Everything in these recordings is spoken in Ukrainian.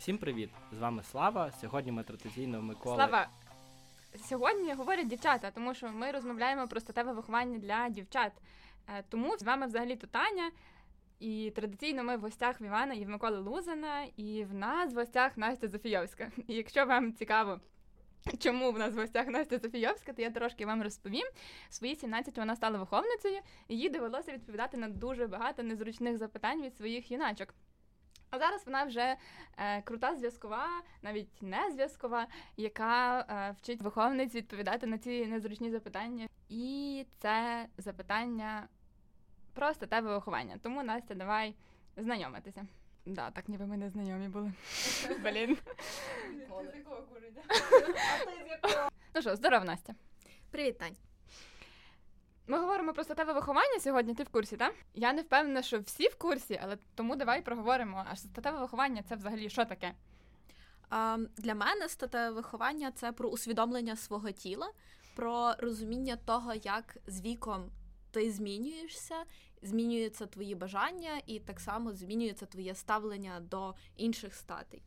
Всім привіт! З вами Слава. Сьогодні ми традиційно Микола. Слава, сьогодні говорять дівчата, тому що ми розмовляємо про статеве виховання для дівчат. Е, Тому з вами взагалі то Таня. І традиційно ми в гостях в Івана і в Миколи Лузина, і в нас в гостях Настя Зофійовська. І якщо вам цікаво, чому в нас в гостях Настя Зофійовська, то я трошки вам розповім. В свої 17 вона стала виховницею, і їй довелося відповідати на дуже багато незручних запитань від своїх юначок. А зараз вона вже е, крута зв'язкова, навіть не зв'язкова, яка е, вчить виховниць відповідати на ці незручні запитання. І це запитання про статеве виховання. Тому Настя, давай знайомитися. Да, так ніби ми не знайомі були. Блін. Ну що, здоров, Настя. Привіт, Тань. Ми говоримо про статеве виховання сьогодні. Ти в курсі, так? Я не впевнена, що всі в курсі, але тому давай проговоримо. А статеве виховання це взагалі що таке? Для мене статеве виховання це про усвідомлення свого тіла, про розуміння того, як з віком ти змінюєшся, змінюються твої бажання, і так само змінюється твоє ставлення до інших статей.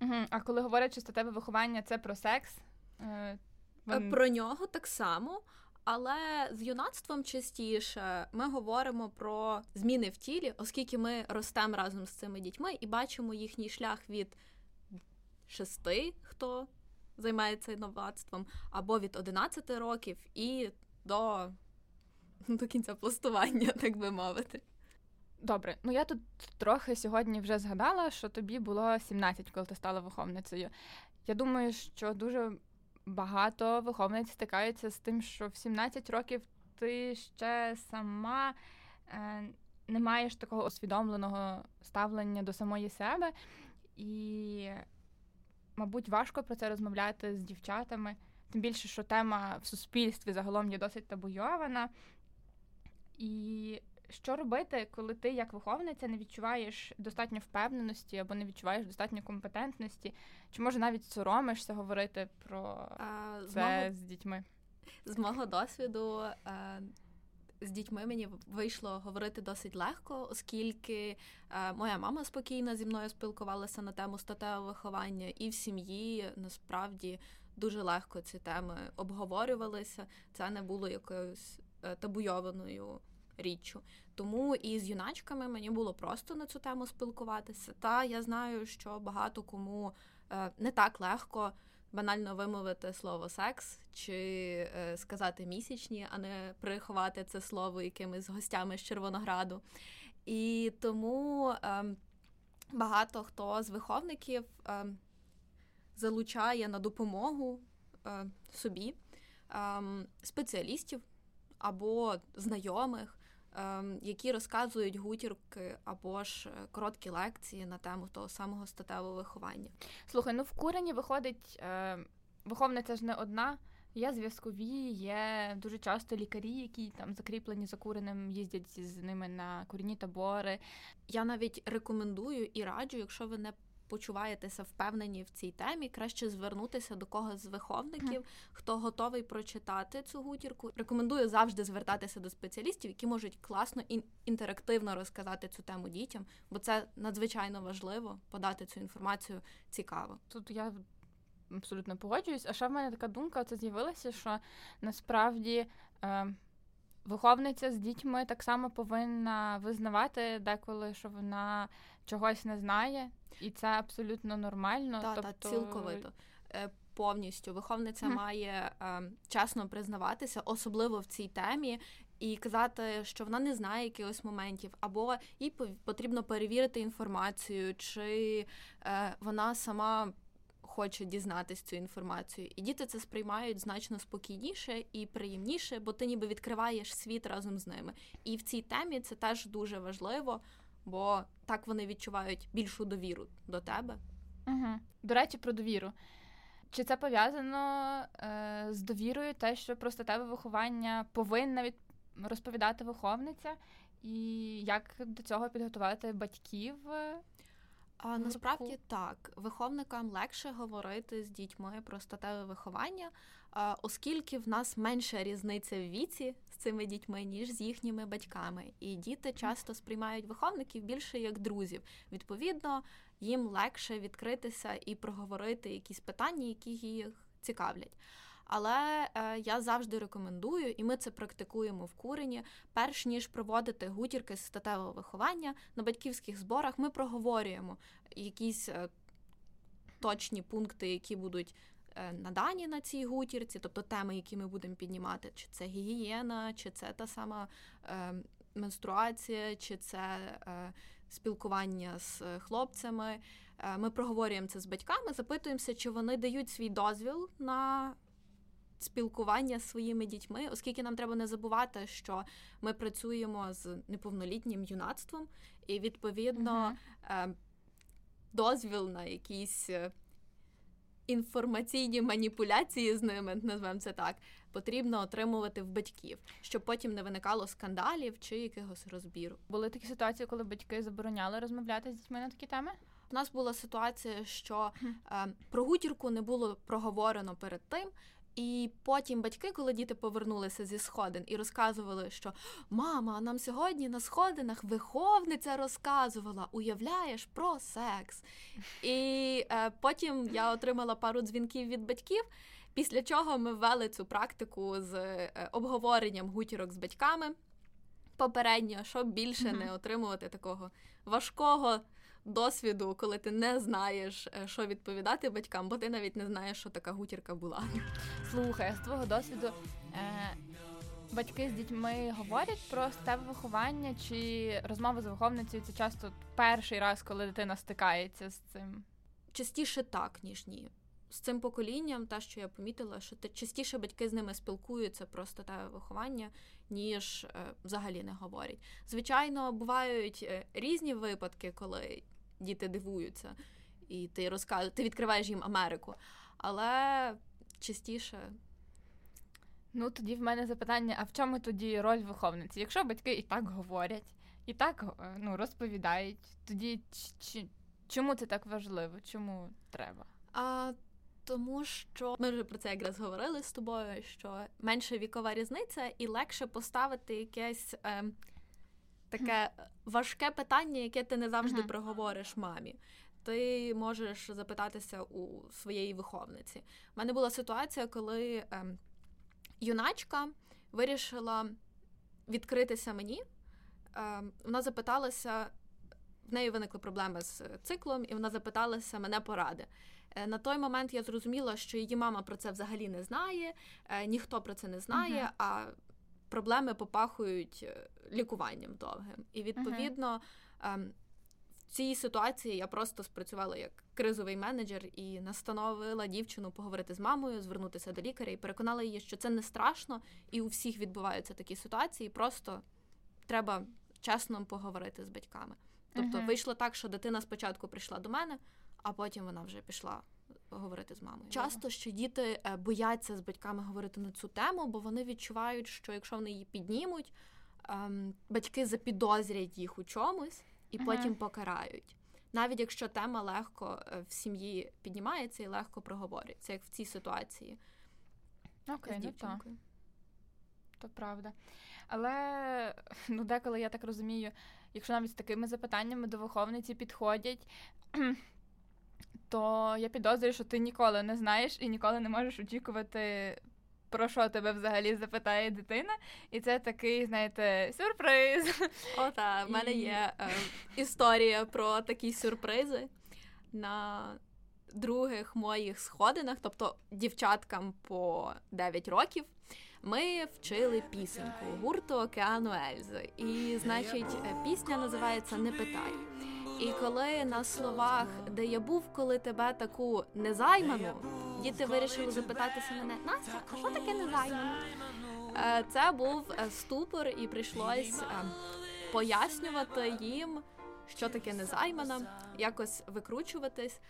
Угу. А коли говорять, що статеве виховання це про секс. Е, вон... Про нього так само. Але з юнацтвом частіше ми говоримо про зміни в тілі, оскільки ми ростемо разом з цими дітьми і бачимо їхній шлях від шести, хто займається інновацтвом, або від 11 років і до, до кінця пластування, так би мовити. Добре, ну я тут трохи сьогодні вже згадала, що тобі було 17, коли ти стала виховницею. Я думаю, що дуже багато виховниць стикаються з тим, що в 17 років ти ще сама е, не маєш такого усвідомленого ставлення до самої себе, і, мабуть, важко про це розмовляти з дівчатами. Тим більше, що тема в суспільстві загалом є досить табуйована. І що робити, коли ти як виховниця не відчуваєш достатньо впевненості або не відчуваєш достатньо компетентності, чи може навіть соромишся говорити про а, це з, мого, з дітьми? З мого досвіду а, з дітьми мені вийшло говорити досить легко, оскільки а, моя мама спокійно зі мною спілкувалася на тему статевого виховання, і в сім'ї насправді дуже легко ці теми обговорювалися. Це не було якоюсь е, табуйованою річчю. Тому і з юначками мені було просто на цю тему спілкуватися. Та я знаю, що багато кому е, не так легко банально вимовити слово секс чи е, сказати місячні, а не приховати це слово якимись гостями з Червонограду. І тому е, багато хто з виховників залучає на допомогу собі ем, спеціалістів або знайомих. Ем, які розказують гутірки або ж е, короткі лекції на тему того самого статевого виховання. Слухай, ну в курені виходить е, виховниця ж не одна. Є зв'язкові, є дуже часто лікарі, які там закріплені за куреним, їздять з ними на курні табори. Я навіть рекомендую і раджу, якщо ви не почуваєтеся впевнені в цій темі, краще звернутися до когось з виховників, хто готовий прочитати цю гутірку. Рекомендую завжди звертатися до спеціалістів, які можуть класно і інтерактивно розказати цю тему дітям, бо це надзвичайно важливо подати цю інформацію цікаво. Тут я абсолютно погоджуюсь. А ще в мене така думка це з'явилася, що насправді. Е... Виховниця з дітьми так само повинна визнавати деколи, що вона чогось не знає, і це абсолютно нормально. Так, тобто... та, цілковито. Е, повністю виховниця mm. має е, чесно признаватися, особливо в цій темі, і казати, що вона не знає якихось моментів, або їй потрібно перевірити інформацію, чи е, вона сама хоче дізнатись цю інформацію. І діти це сприймають значно спокійніше і приємніше, бо ти ніби відкриваєш світ разом з ними. І в цій темі це теж дуже важливо, бо так вони відчувають більшу довіру до тебе. Угу. До речі, про довіру. Чи це пов'язано е, з довірою, те, що просто тебе виховання повинна від розповідати виховниця, і як до цього підготувати батьків? А насправді так, виховникам легше говорити з дітьми про статеве виховання, оскільки в нас менша різниця в віці з цими дітьми, ніж з їхніми батьками. І діти часто сприймають виховників більше як друзів. Відповідно, їм легше відкритися і проговорити якісь питання, які їх цікавлять. Але е, я завжди рекомендую, і ми це практикуємо в курені. Перш ніж проводити гутірки з статевого виховання на батьківських зборах, ми проговорюємо якісь е, точні пункти, які будуть е, надані на цій гутірці, тобто теми, які ми будемо піднімати, чи це гігієна, чи це та сама е, менструація, чи це е, спілкування з хлопцями. Е, Ми проговорюємо це з батьками, запитуємося, чи вони дають свій дозвіл на спілкування з своїми дітьми, оскільки нам треба не забувати, що ми працюємо з неповнолітнім юнацтвом, і відповідно е, дозвіл на якісь е, інформаційні маніпуляції з ними, назвемо це так, потрібно отримувати в батьків, щоб потім не виникало скандалів чи якогось розбіру. Були такі ситуації, коли батьки забороняли розмовляти з дітьми на такі теми? У нас була ситуація, що е, про гутірку не було проговорено перед тим. І потім батьки, коли діти повернулися зі сходин і розказували, що мама, нам сьогодні на сходинах виховниця розказувала, уявляєш про секс. І е, потім я отримала пару дзвінків від батьків. Після чого ми ввели цю практику з е, обговоренням гутірок з батьками попередньо, щоб більше Мгм. не отримувати такого важкого досвіду, коли ти не знаєш, е, що відповідати батькам, бо ти навіть не знаєш, що така гутірка була. Слухай, з твого досвіду е, батьки з дітьми говорять про статеве виховання чи розмови з виховницею це часто перший раз, коли дитина стикається з цим. Частіше так, ніж ні. З цим поколінням, те, що я помітила, що те- частіше батьки з ними спілкуються про статеве виховання, ніж е, взагалі не говорять. Звичайно, бувають е, різні випадки, коли діти дивуються, і ти розказуєш, ти відкриваєш їм Америку. Але частіше Ну тоді в мене запитання: а в чому тоді роль виховниці? Якщо батьки і так говорять, і так е, ну, розповідають, тоді ч- чи- чому це так важливо? Чому треба? А, тому що ми вже про це якраз говорили з тобою, що менша вікова різниця і легше поставити якесь е, таке важке питання, яке ти не завжди Мгм. проговориш мамі. Ти можеш запитатися у своєї виховниці. У мене була ситуація, коли е, юначка вирішила відкритися мені. Е, вона запиталася, в неї виникли проблеми з циклом, і вона запиталася мене поради. Е, На той момент я зрозуміла, що її мама про це взагалі не знає, е, ніхто про це не знає, Мгм. а проблеми попахують е, лікуванням довгим. І відповідно ем, в цій ситуації я просто спрацювала як кризовий менеджер і настановила дівчину поговорити з мамою, звернутися до лікаря і переконала її, що це не страшно, і у всіх відбуваються такі ситуації. Просто треба чесно поговорити з батьками. Тобто вийшло так, що дитина спочатку прийшла до мене, а потім вона вже пішла говорити з мамою. Часто що діти е, бояться з батьками говорити на цю тему, бо вони відчувають, що якщо вони її піднімуть, ем, батьки запідозрять їх у чомусь і Мгм. потім покарають. Навіть якщо тема легко е, в сім'ї піднімається і легко проговорюється, як в цій ситуації Окей, ну так. То правда. Але ну, деколи я так розумію, якщо навіть з такими запитаннями до виховниці підходять, то я підозрюю, що ти ніколи не знаєш і ніколи не можеш очікувати, про що тебе взагалі запитає дитина. І це такий, знаєте, сюрприз. О, та в мене є е, історія про такі сюрпризи на других моїх сходинах, тобто дівчаткам по 9 років. Ми вчили пісеньку гурту Океану Ельзи. І, значить, е, пісня називається Не питай. І коли на словах, де я був, коли тебе таку незайману, діти вирішили запитатися мене, Настя, а що таке незайману? Е, Це був е, ступор, і прийшлось е, пояснювати їм, що таке незаймана, якось викручуватись.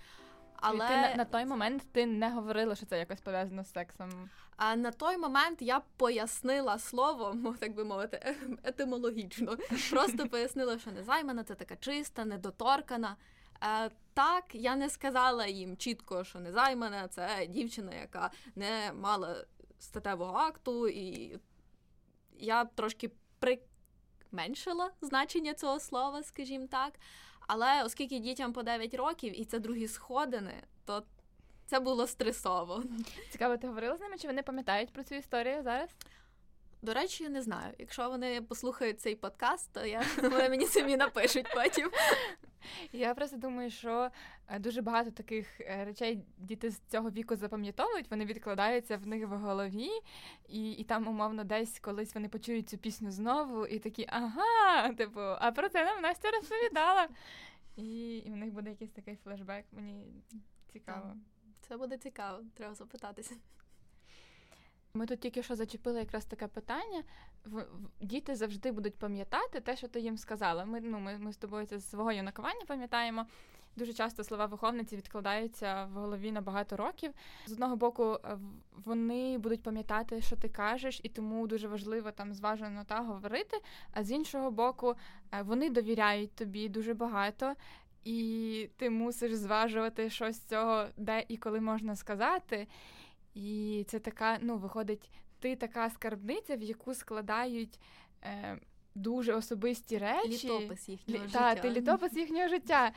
Але ти на, на той момент ти не говорила, що це якось пов'язано з сексом. А на той момент я пояснила слово, так би мовити, етимологічно. Просто пояснила, що незаймана це така чиста, недоторкана. Е, так, я не сказала їм чітко, що незаймана це дівчина, яка не мала статевого акту і, я трошки применшила значення цього слова, скажімо так. Але оскільки дітям по 9 років і це другі сходини, то це було стресово. Цікаво, ти говорила з ними, чи вони пам'ятають про цю історію зараз? До речі, не знаю. Якщо вони послухають цей подкаст, то я вони мені самі напишуть потім. Я просто думаю, що е, дуже багато таких е, речей діти з цього віку запам'ятовують, вони відкладаються в них в голові, і і там, умовно, десь колись вони почують цю пісню знову, і такі ага, типу, а про це нам Настя розповідала. І, і в них буде якийсь такий флешбек. Мені цікаво. Це буде цікаво, треба запитатися. Ми тут тільки що зачепили якраз таке питання. Діти завжди будуть пам'ятати те, що ти їм сказала. Ми ну, ми, ми з тобою це з свого юнакування пам'ятаємо. Дуже часто слова виховниці відкладаються в голові на багато років. З одного боку, е, вони будуть пам'ятати, що ти кажеш, і тому дуже важливо там зважено та говорити. А з іншого боку, е, вони довіряють тобі дуже багато. І ти мусиш зважувати, що з цього де і коли можна сказати. І це така, ну, виходить, ти така скарбниця, в яку складають е, дуже особисті речі. Літопис їхнього Лі, життя. Та, ти літопис їхнього життя.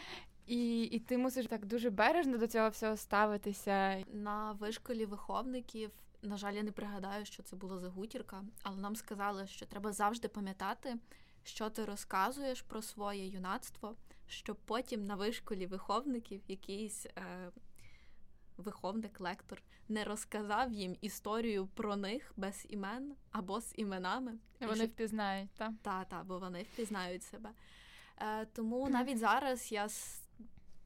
І і ти мусиш так дуже бережно до цього всього ставитися. На вишколі виховників, на жаль, я не пригадаю, що це було за гутірка, але нам сказали, що треба завжди пам'ятати, що ти розказуєш про своє юнацтво, щоб потім на вишколі виховників якийсь. Е, Виховник, лектор не розказав їм історію про них без імен або з іменами. Вони щоб... впізнають, так? Так, та, бо вони впізнають себе. Е, Тому навіть зараз я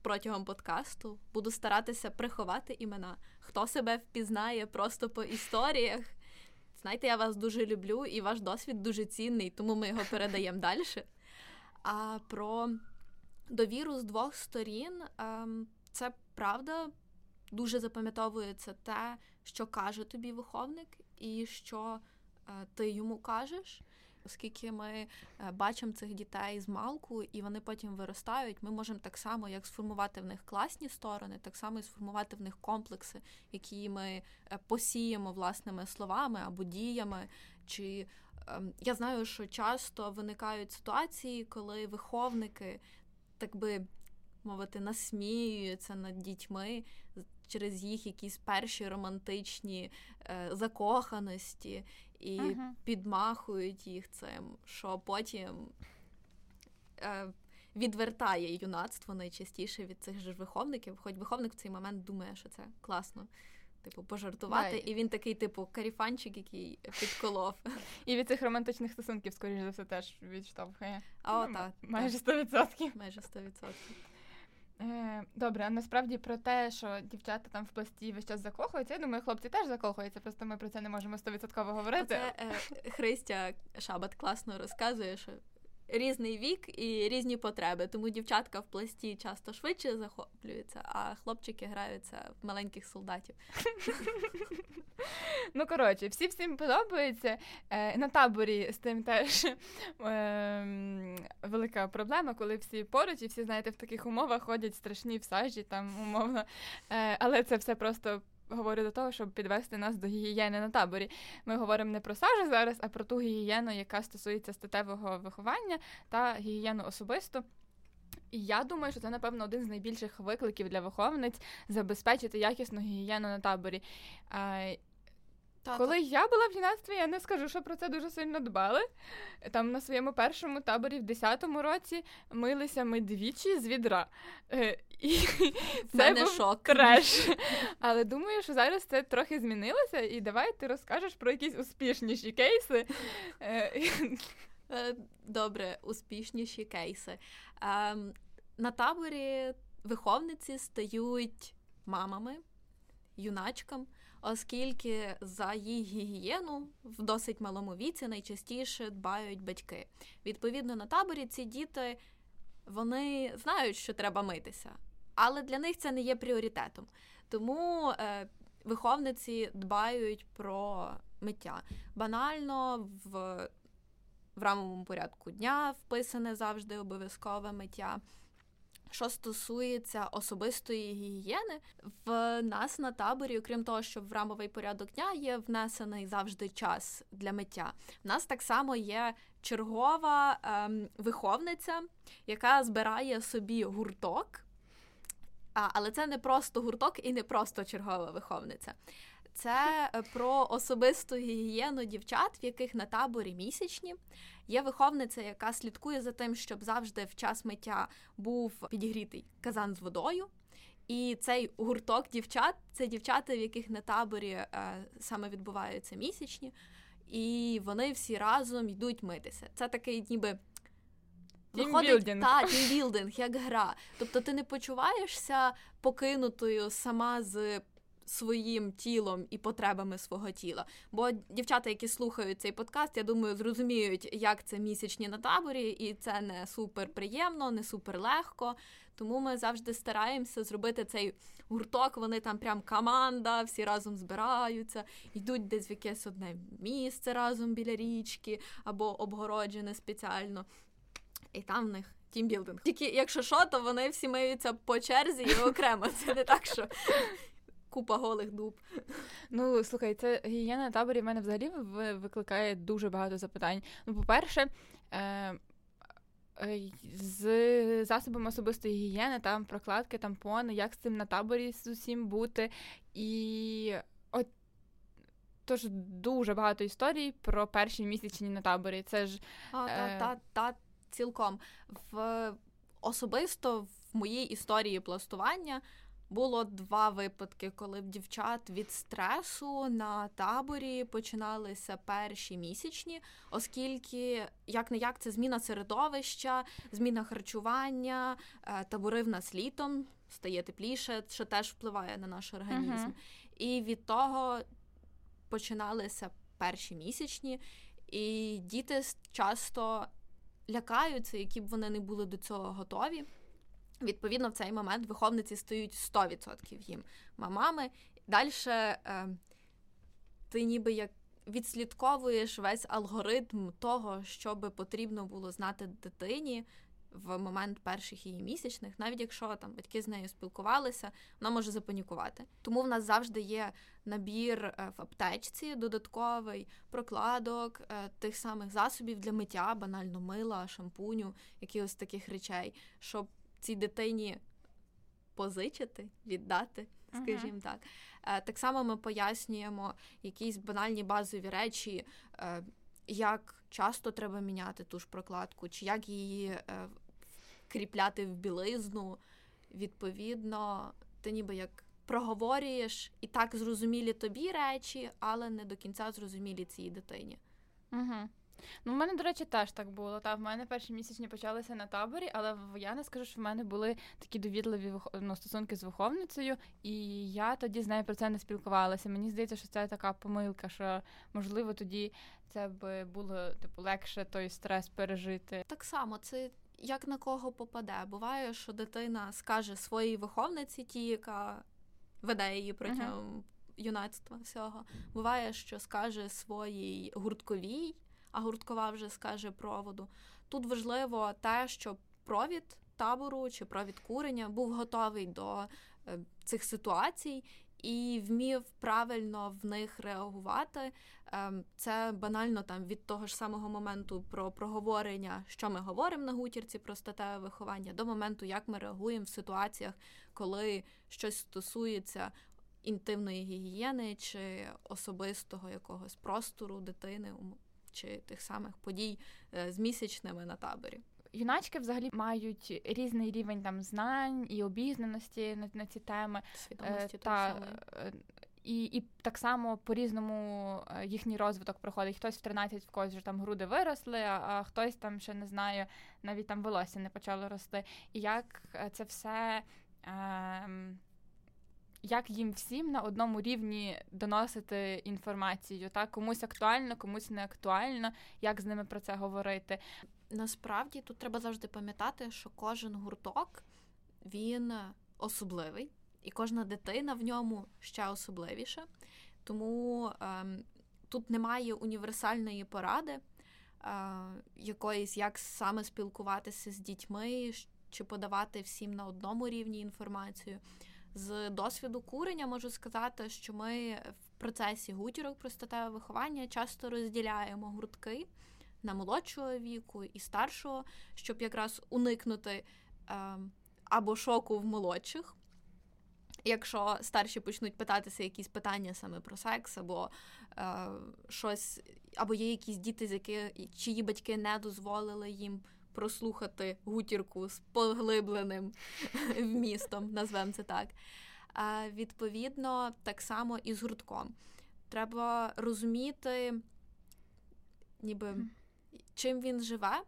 протягом подкасту буду старатися приховати імена. Хто себе впізнає просто по історіях. Знаєте, я вас дуже люблю, і ваш досвід дуже цінний, тому ми його передаємо далі. А про довіру з двох сторін ем, це правда дуже запам'ятовується те, що каже тобі виховник, і що е, ти йому кажеш. Оскільки ми е, бачимо цих дітей з малку, і вони потім виростають, ми можемо так само, як сформувати в них класні сторони, так само і сформувати в них комплекси, які ми е, посіємо власними словами або діями. Чи ем, я знаю, що часто виникають ситуації, коли виховники, так би мовити, насміюються над дітьми через їх якісь перші романтичні е, закоханості і uh-huh. підмахують їх цим, що потім е, відвертає юнацтво найчастіше від цих же виховників. Хоч виховник в цей момент думає, що це класно. Типу, пожартувати, Right. і він такий, типу, каріфанчик, який підколов. І від цих романтичних стосунків, скоріш за все, теж відштовхує. А, ну, так. Майже 100%. Майже 100%. Е, Добре, а насправді про те, що дівчата там в пласті весь час закохуються, я думаю, хлопці теж закохуються, просто ми про це не можемо стовідсотково говорити. Це е, Христя Шабат класно розказує, що різний вік і різні потреби. Тому дівчатка в пласті часто швидше захоплюються, а хлопчики граються в маленьких солдатів. Ну, коротше, всі всім подобається. Е, на таборі з тим теж е, велика проблема, коли всі поруч і всі, знаєте, в таких умовах ходять страшні в сажі, там умовно. Е, але це все просто. Говорю до того, щоб підвести нас до гігієни на таборі. Ми говоримо не про сажу зараз, а про ту гігієну, яка стосується статевого виховання та гігієну особисту. І я думаю, що це, напевно, один з найбільших викликів для виховниць забезпечити якісну гігієну на таборі. Та, Коли та. я була в юнацтві, я не скажу, що про це дуже сильно дбали. Там на своєму першому таборі в 10-му році милися ми двічі з відра. Е, і Це був шок. треш. Але думаю, що зараз це трохи змінилося, і давай ти розкажеш про якісь успішніші кейси. Е, е, добре, успішніші кейси. Ем, на таборі виховниці стають мамами, юначкам оскільки за її гігієну в досить малому віці найчастіше дбають батьки. Відповідно, на таборі ці діти вони знають, що треба митися, але для них це не є пріоритетом. Тому е, виховниці дбають про миття. Банально в в рамовому порядку дня вписане завжди обов'язкове миття. Що стосується особистої гігієни, в нас на таборі, окрім того, що в рамовий порядок дня є внесений завжди час для миття. В нас так само є чергова ем, виховниця, яка збирає собі гурток. А, але це не просто гурток і не просто чергова виховниця. Це е, про особисту гігієну дівчат, в яких на таборі місячні. Є виховниця, яка слідкує за тим, щоб завжди в час миття був підігрітий казан з водою. І цей гурток дівчат це дівчата, в яких на таборі е, саме відбуваються місячні, і вони всі разом йдуть митися. Це такий, ніби виходить team building. та team building, як гра. Тобто ти не почуваєшся покинутою сама з своїм тілом і потребами свого тіла. Бо дівчата, які слухають цей подкаст, я думаю, зрозуміють, як це місячні на таборі, і це не супер приємно, не супер легко. Тому ми завжди стараємося зробити цей гурток. Вони там прям команда, всі разом збираються, йдуть десь в якесь одне місце разом біля річки або обгороджене спеціально. І там в них тімбілдинг. Тільки якщо що, то вони всі миються по черзі і окремо. Це не так, що купа голих дуб. Ну, слухай, це гігієна на таборі в мене взагалі викликає дуже багато запитань. Ну, по-перше, е, е, з засобами особистої гігієни, там прокладки, тампони, як з цим на таборі з усім бути. І от тож дуже багато історій про перші місячні на таборі. Це ж А, та, Е. та, та, цілком. В, особисто в моїй історії пластування було два випадки, коли в дівчат від стресу на таборі починалися перші місячні, оскільки як не як це зміна середовища, зміна харчування, е, табори в нас літом стає тепліше, що теж впливає на наш організм. Мгм. І від того починалися перші місячні, і діти часто лякаються, які б вони не були до цього готові. Відповідно, в цей момент виховниці стають 100% їм мамами. Далі е, ти ніби як відслідковуєш весь алгоритм того, що би потрібно було знати дитині в момент перших її місячних, навіть якщо там батьки з нею спілкувалися, вона може запанікувати. Тому в нас завжди є набір е, в аптечці додатковий прокладок, е, тих самих засобів для миття, банально мила, шампуню, якихось таких речей, щоб цій дитині позичити, віддати, скажімо так. Е, Так само ми пояснюємо якісь банальні базові речі, е, як часто треба міняти ту ж прокладку, чи як її е, кріпляти в білизну. Відповідно, ти ніби як проговорюєш і так зрозумілі тобі речі, але не до кінця зрозумілі цій дитині. Угу. Ну, в мене, до речі, теж так було. Та в мене перші місячні почалися на таборі, але я не скажу, що в мене були такі довірливі вих- ну, стосунки з виховницею, і я тоді з нею про це не спілкувалася. Мені здається, що це така помилка, що можливо тоді це би було типу легше той стрес пережити. Так само, це як на кого попаде. Буває, що дитина скаже своїй виховниці, ті, яка веде її протягом юнацтва всього. Буває, що скаже своїй гуртковій, а гурткова вже скаже проводу. Тут важливо те, щоб провід табору чи провід курення був готовий до е, цих ситуацій і вмів правильно в них реагувати. Ем, Це банально там від того ж самого моменту про проговорення, що ми говоримо на гутірці про статеве виховання, до моменту, як ми реагуємо в ситуаціях, коли щось стосується інтимної гігієни чи особистого якогось простору дитини чи тих самих подій е, з місячними на таборі. Юначки взагалі мають різний рівень там знань і обізнаності на, на ці теми. Свідомості Е, та е, і, і так само по-різному е, їхній розвиток проходить. Хтось в 13 в когось вже там груди виросли, а, а хтось там ще не знаю, навіть там волосся не почало рости. І як е, це все. Ем, як їм всім на одному рівні доносити інформацію, так комусь актуально, комусь не актуально, як з ними про це говорити. Насправді тут треба завжди пам'ятати, що кожен гурток він особливий, і кожна дитина в ньому ще особливіша. Тому ем, тут немає універсальної поради, е, якоїсь, як саме спілкуватися з дітьми, чи подавати всім на одному рівні інформацію. З досвіду куреня можу сказати, що ми в процесі гутірок про статеве виховання часто розділяємо гуртки на молодшого віку і старшого, щоб якраз уникнути е, або шоку в молодших. Якщо старші почнуть питатися якісь питання саме про секс, або е, щось, або є якісь діти, з яких чиї батьки не дозволили їм прослухати гутірку з поглибленим вмістом, назвемо це так. А, Відповідно, так само і з гуртком. Треба розуміти, ніби чим він живе,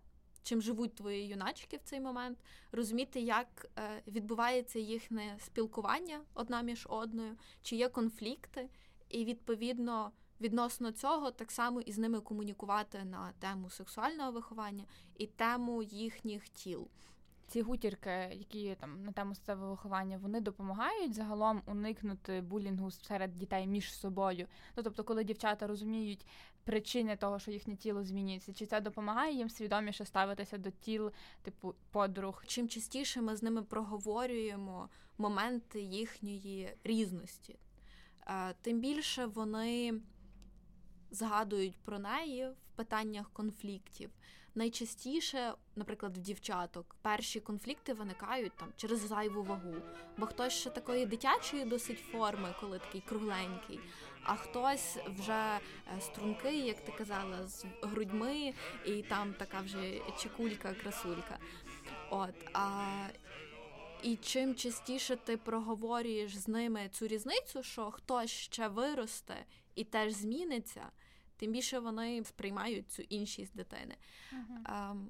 чим живуть твої юначки в цей момент, розуміти, як е, відбувається їхнє спілкування одна між одною, чи є конфлікти, і відповідно відносно цього так само і з ними комунікувати на тему сексуального виховання і тему їхніх тіл. Ці гутірки, які там на тему статевого виховання, вони допомагають загалом уникнути булінгу серед дітей між собою. Ну тобто, коли дівчата розуміють причини того, що їхнє тіло змінюється, чи це допомагає їм свідоміше ставитися до тіл, типу подруг? Чим частіше ми з ними проговорюємо моменти їхньої різності, е, тим більше вони згадують про неї в питаннях конфліктів. Найчастіше, наприклад, в дівчаток перші конфлікти виникають там через зайву вагу, бо хтось ще такої дитячої досить форми, коли такий кругленький, а хтось вже е, стрункий, як ти казала, з грудьми, і там така вже чекулька, красулька. От а і чим частіше ти проговорюєш з ними цю різницю, що хтось ще виросте і теж зміниться, тим більше вони сприймають цю іншість дитини. Uh-huh.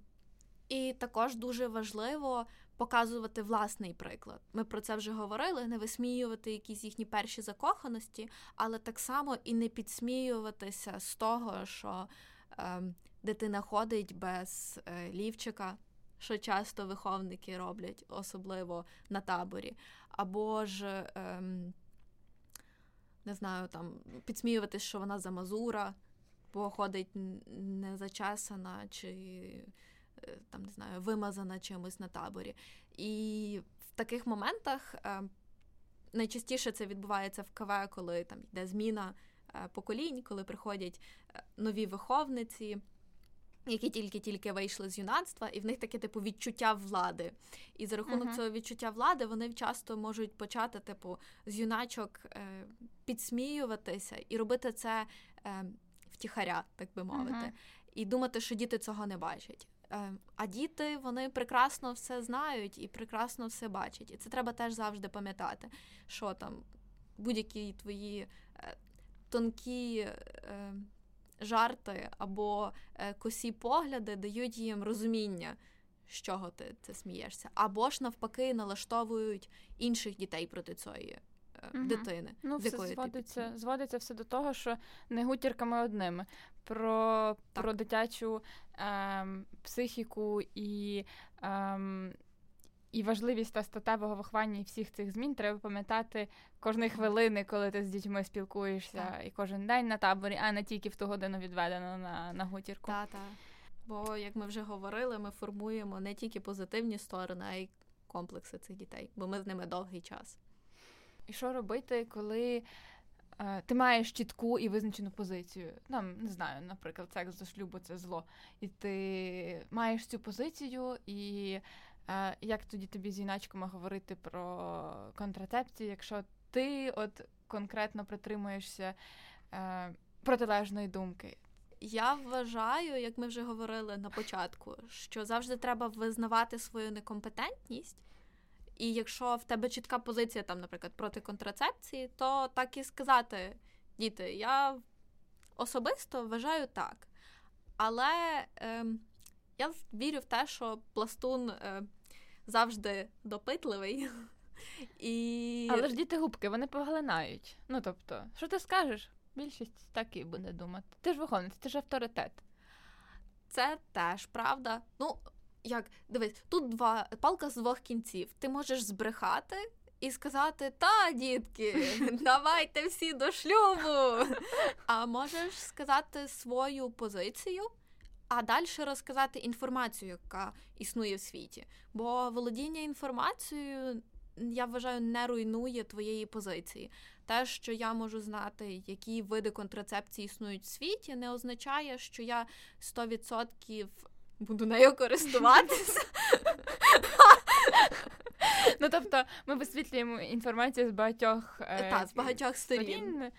І також дуже важливо показувати власний приклад. Ми про це вже говорили: не висміювати якісь їхні перші закоханості, але так само і не підсміюватися з того, що е, дитина ходить без е, лівчика, що часто виховники роблять, особливо на таборі, або ж. Е, не знаю, там підсміюватись, що вона замазура, бо ходить незачесана чи е, там не знаю, вимазана чимось на таборі. І в таких моментах е, найчастіше це відбувається в КВ, коли там йде зміна е, поколінь, коли приходять нові виховниці. Які тільки-тільки вийшли з юнацтва, і в них таке типу відчуття влади. І за рахунок uh-huh. цього відчуття влади вони часто можуть почати, типу, з юначок е, підсміюватися і робити це е, втіхаря, так би мовити, uh-huh. і думати, що діти цього не бачать. Е, а діти вони прекрасно все знають і прекрасно все бачать. І це треба теж завжди пам'ятати, що там будь-які твої е, тонкі. Е, жарти або е, косі погляди дають їм розуміння, з чого ти це смієшся, або ж навпаки налаштовують інших дітей проти цієї угу. дитини. Ну, з якої зводиться, зводиться все до того, що не гутірками одними. Про про дитячу ем, психіку і ем, і важливість та статевого виховання і всіх цих змін треба пам'ятати кожної хвилини, коли ти з дітьми спілкуєшся, так. і кожен день на таборі, а не тільки в ту годину відведено на на гутірку. Так, так. Бо, як ми вже говорили, ми формуємо не тільки позитивні сторони, а й комплекси цих дітей, бо ми з ними довгий час. І що робити, коли е, ти маєш чітку і визначену позицію? Нам не знаю, наприклад, секс до шлюбу це зло. І ти маєш цю позицію, і як тоді тобі з юначками говорити про контрацепцію, якщо ти от конкретно притримуєшся е, протилежної думки? Я вважаю, як ми вже говорили на початку, що завжди треба визнавати свою некомпетентність. І якщо в тебе чітка позиція, там, наприклад, проти контрацепції, то так і сказати, діти, я особисто вважаю так. Але е, я вірю в те, що пластун е, завжди допитливий. І... Але ж діти губки, вони поглинають. Ну тобто, що ти скажеш? Більшість так і буде думати. Ти ж виховниця, ти ж авторитет. Це теж правда. Ну, як дивись, тут два палка з двох кінців. Ти можеш збрехати і сказати: Та, дітки, давайте всі до шлюбу. А можеш сказати свою позицію, а далі розказати інформацію, яка існує в світі. Бо володіння інформацією, я вважаю, не руйнує твоєї позиції. Те, що я можу знати, які види контрацепції існують в світі, не означає, що я 100% буду нею користуватися. Ну тобто, ми висвітлюємо інформацію з багатьох е, Та, з багатьох сторін. сторін.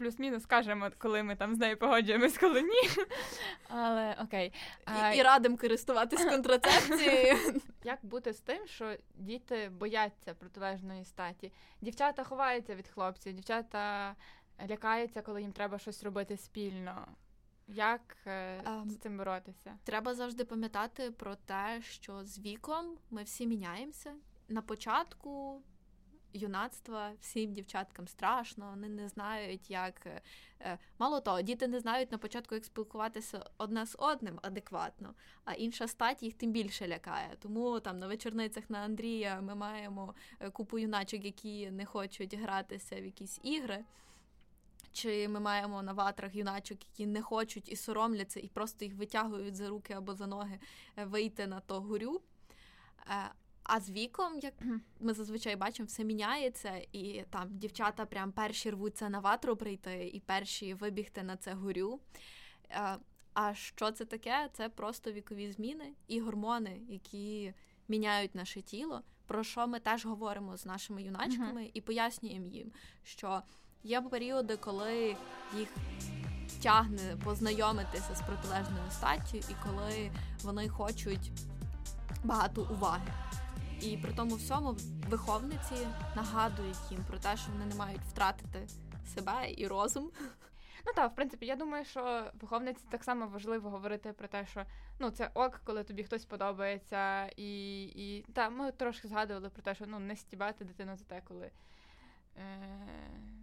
Плюс-мінус скажемо, коли ми там з нею погоджуємось, коли ні. Але окей. А, І, і радим користуватись контрацепцією. Як бути з тим, що діти бояться протилежної статі? Дівчата ховаються від хлопців, дівчата лякаються, коли їм треба щось робити спільно. Як е, з цим боротися? Треба завжди пам'ятати про те, що з віком ми всі міняємося. На початку юнацтва всім дівчаткам страшно, вони не знають, як. е, е, Мало того, діти не знають на початку, як спілкуватися одне з одним адекватно, а інша стать їх тим більше лякає. Тому там на вечорницях на Андрія ми маємо е, купу юначок, які не хочуть гратися в якісь ігри. Чи ми маємо на ватрах юначок, які не хочуть і соромляться, і просто їх витягують за руки або за ноги вийти на то гурю. А з віком, як ми зазвичай бачимо, все міняється, і там дівчата прям перші рвуться на ватру прийти, і перші вибігти на це гурю. Е, А що це таке? Це просто вікові зміни і гормони, які міняють наше тіло. Про що ми теж говоримо з нашими юначками і пояснюємо їм, що є періоди, коли їх тягне познайомитися з протилежною статтю, і коли вони хочуть багато уваги. І при тому всьому виховниці нагадують їм про те, що вони не мають втратити себе і розум. Ну так, в принципі, я думаю, що виховниці так само важливо говорити про те, що ну це ок, коли тобі хтось подобається, і, і та ми трошки згадували про те, що ну не стібати дитину за те, коли. Е...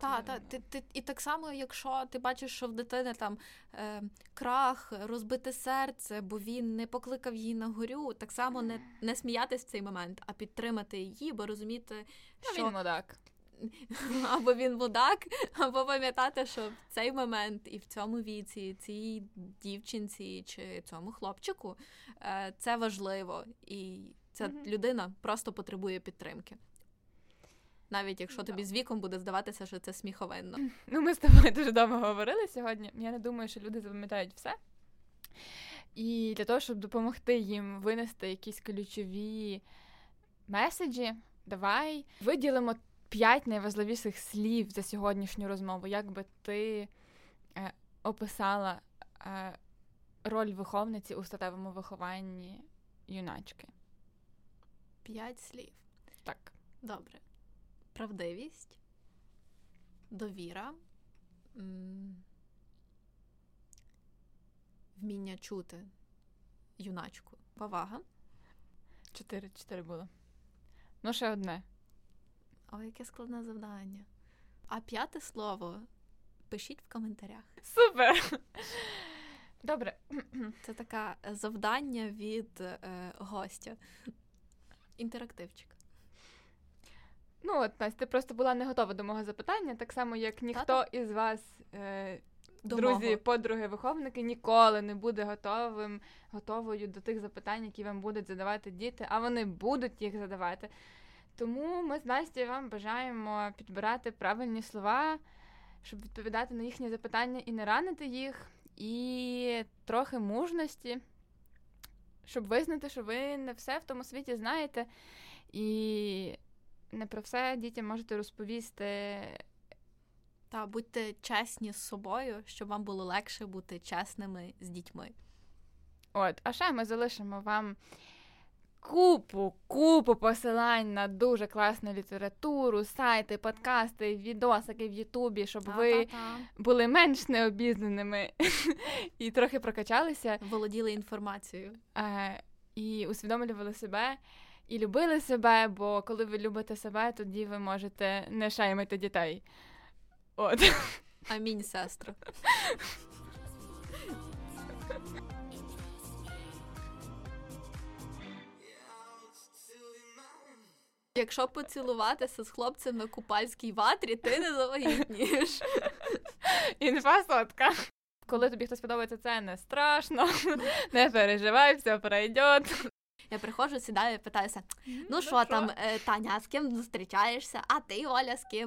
Та, та, ти, ти, і так само, якщо ти бачиш, що в дитини там е, крах, розбите серце, бо він не покликав її на горю, так само не, не сміятись в цей момент, а підтримати її, бо розуміти, Ну, що він мудак. або він мудак, або пам'ятати, що в цей момент і в цьому віці, цій дівчинці чи цьому хлопчику е, це важливо, і ця Мгм. людина просто потребує підтримки. Навіть якщо тобі з віком буде здаватися, що це сміховинно. Ну, ми з тобою дуже довго говорили сьогодні. Я не думаю, що люди запам'ятають все. І для того, щоб допомогти їм винести якісь ключові меседжі, давай виділимо п'ять найважливіших слів за сьогоднішню розмову. Як би ти е, описала е, роль виховниці у статевому вихованні юначки? П'ять слів. Так. Добре. Правдивість, довіра, вміння чути юначку, повага. Чотири, чотири було. Ну, ще одне. О, яке складне завдання. А п'яте слово пишіть в коментарях. Супер! Добре. Це таке завдання від е, гостя. Інтерактивчик. Ну, от, Настя, ти просто була не готова до мого запитання, так само, як ніхто Та-та. із вас, е, До друзі, мого. подруги, виховники, ніколи не буде готовим, готовою до тих запитань, які вам будуть задавати діти, а вони будуть їх задавати. Тому ми з Настю вам бажаємо підбирати правильні слова, щоб відповідати на їхні запитання і не ранити їх, і трохи мужності, щоб визнати, що ви не все в тому світі знаєте, і не про все дітям можете розповісти. Та будьте чесні з собою, щоб вам було легше бути чесними з дітьми. От, а ще ми залишимо вам купу, купу посилань на дуже класну літературу, сайти, подкасти, відосики в Ютубі, щоб ви Та-та-та. були менш необізнаними і трохи прокачалися, володіли інформацією. е, і усвідомлювали себе. І любили себе, бо коли ви любите себе, тоді ви можете не шаймити дітей. От. Амінь, сестро. Якщо поцілуватися з хлопцем на купальській ватрі, ти не завагітнієш. Інфа сотка. коли тобі хтось подобається, це не страшно, не переживай, все пройде. Я приходжу, сідаю питаюся: ну що там, е, Таня, а з ким зустрічаєшся? А ти, Оля, з ким?